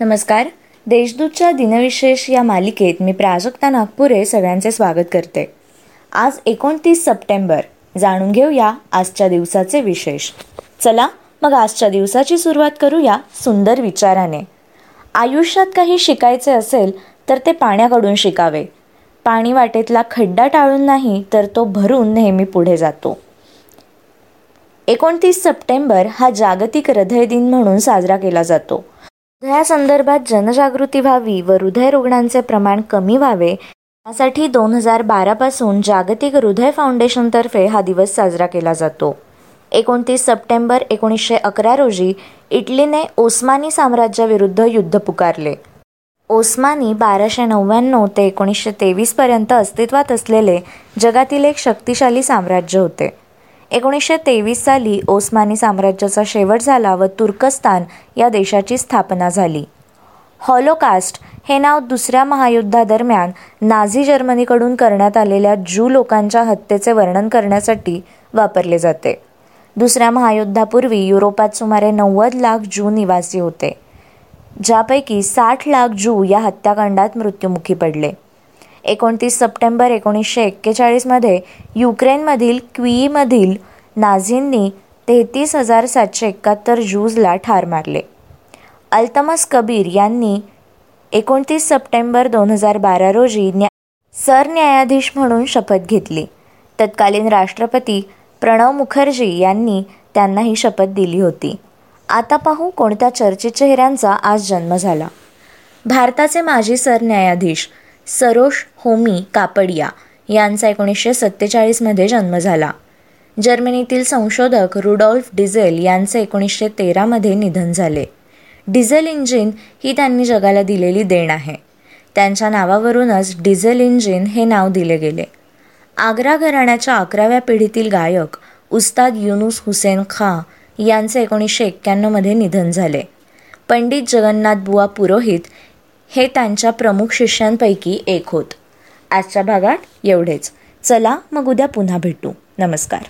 नमस्कार. देशदूतच्या दिनविशेष या मालिकेत मी प्राजक्ता नागपुरे सगळ्यांचे स्वागत करते. आज एकोणतीस सप्टेंबर. जाणून घेऊया आजच्या दिवसाचे विशेष. चला मग आजच्या दिवसाची सुरुवात करूया सुंदर विचाराने. आयुष्यात काही शिकायचे असेल तर ते पाण्याकडून शिकावे. पाणी वाटेतला खड्डा टाळून नाही तर तो भरून नेहमी पुढे जातो. एकोणतीस सप्टेंबर हा जागतिक हृदय दिन म्हणून साजरा केला जातो. हृदयासंदर्भात जनजागृती व्हावी व हृदयरुग्णांचे प्रमाण कमी व्हावे यासाठी दोन हजार बारापासून जागतिक हृदय फाउंडेशनतर्फे हा दिवस साजरा केला जातो. एकोणतीस सप्टेंबर एकोणीसशे अकरा रोजी इटलीने ओस्मानी साम्राज्याविरुद्ध युद्ध पुकारले. ओस्मानी बाराशे नव्याण्णव ते एकोणीसशे तेवीसपर्यंत अस्तित्वात असलेले जगातील एक शक्तिशाली साम्राज्य होते. एकोणीसशे तेवीस साली ओस्मानी साम्राज्याचा शेवट झाला व तुर्कस्तान या देशाची स्थापना झाली. हॉलोकास्ट हे नाव दुसऱ्या महायुद्धादरम्यान नाझी जर्मनीकडून करण्यात आलेल्या ज्यू लोकांच्या हत्येचे वर्णन करण्यासाठी वापरले जाते. दुसऱ्या महायुद्धापूर्वी युरोपात सुमारे नव्वद लाख ज्यू निवासी होते ज्यापैकी साठ लाख ज्यू या हत्याकांडात मृत्युमुखी पडले. एकोणतीस सप्टेंबर एकोणीसशे एक्केचाळीसमध्ये युक्रेनमधील क्वीमधील नाझींनी तेहतीस हजार सातशे एकाहत्तर ज्यूजला ठार मारले. अल्तमस कबीर यांनी एकोणतीस सप्टेंबर दोन हजार बारा रोजी न्या सरन्यायाधीश म्हणून शपथ घेतली. तत्कालीन राष्ट्रपती प्रणव मुखर्जी यांनी त्यांना ही शपथ दिली होती. आता पाहू कोणत्या चर्चित चेहऱ्यांचा आज जन्म झाला. भारताचे माजी सरन्यायाधीश सरोश होमी कापडिया यांचा एकोणीसशे सत्तेचाळीसमध्ये जन्म झाला. जर्मनीतील संशोधक रुडॉल्फ डिझेल यांचे एकोणीसशे तेरामध्ये निधन झाले. डिझेल इंजिन ही त्यांनी जगाला दिलेली देण आहे. त्यांच्या नावावरूनच डिझेल इंजिन हे नाव दिले गेले. आग्रा घराण्याच्या अकराव्या पिढीतील गायक उस्ताद युनुस हुसेन खां यांचे एकोणीसशे एक्क्याण्णवमध्ये निधन झाले. पंडित जगन्नाथ बुवा पुरोहित हे त्यांच्या प्रमुख शिष्यांपैकी एक होत. आजच्या भागात एवढेच. चला मग उद्या पुन्हा भेटू. नमस्कार.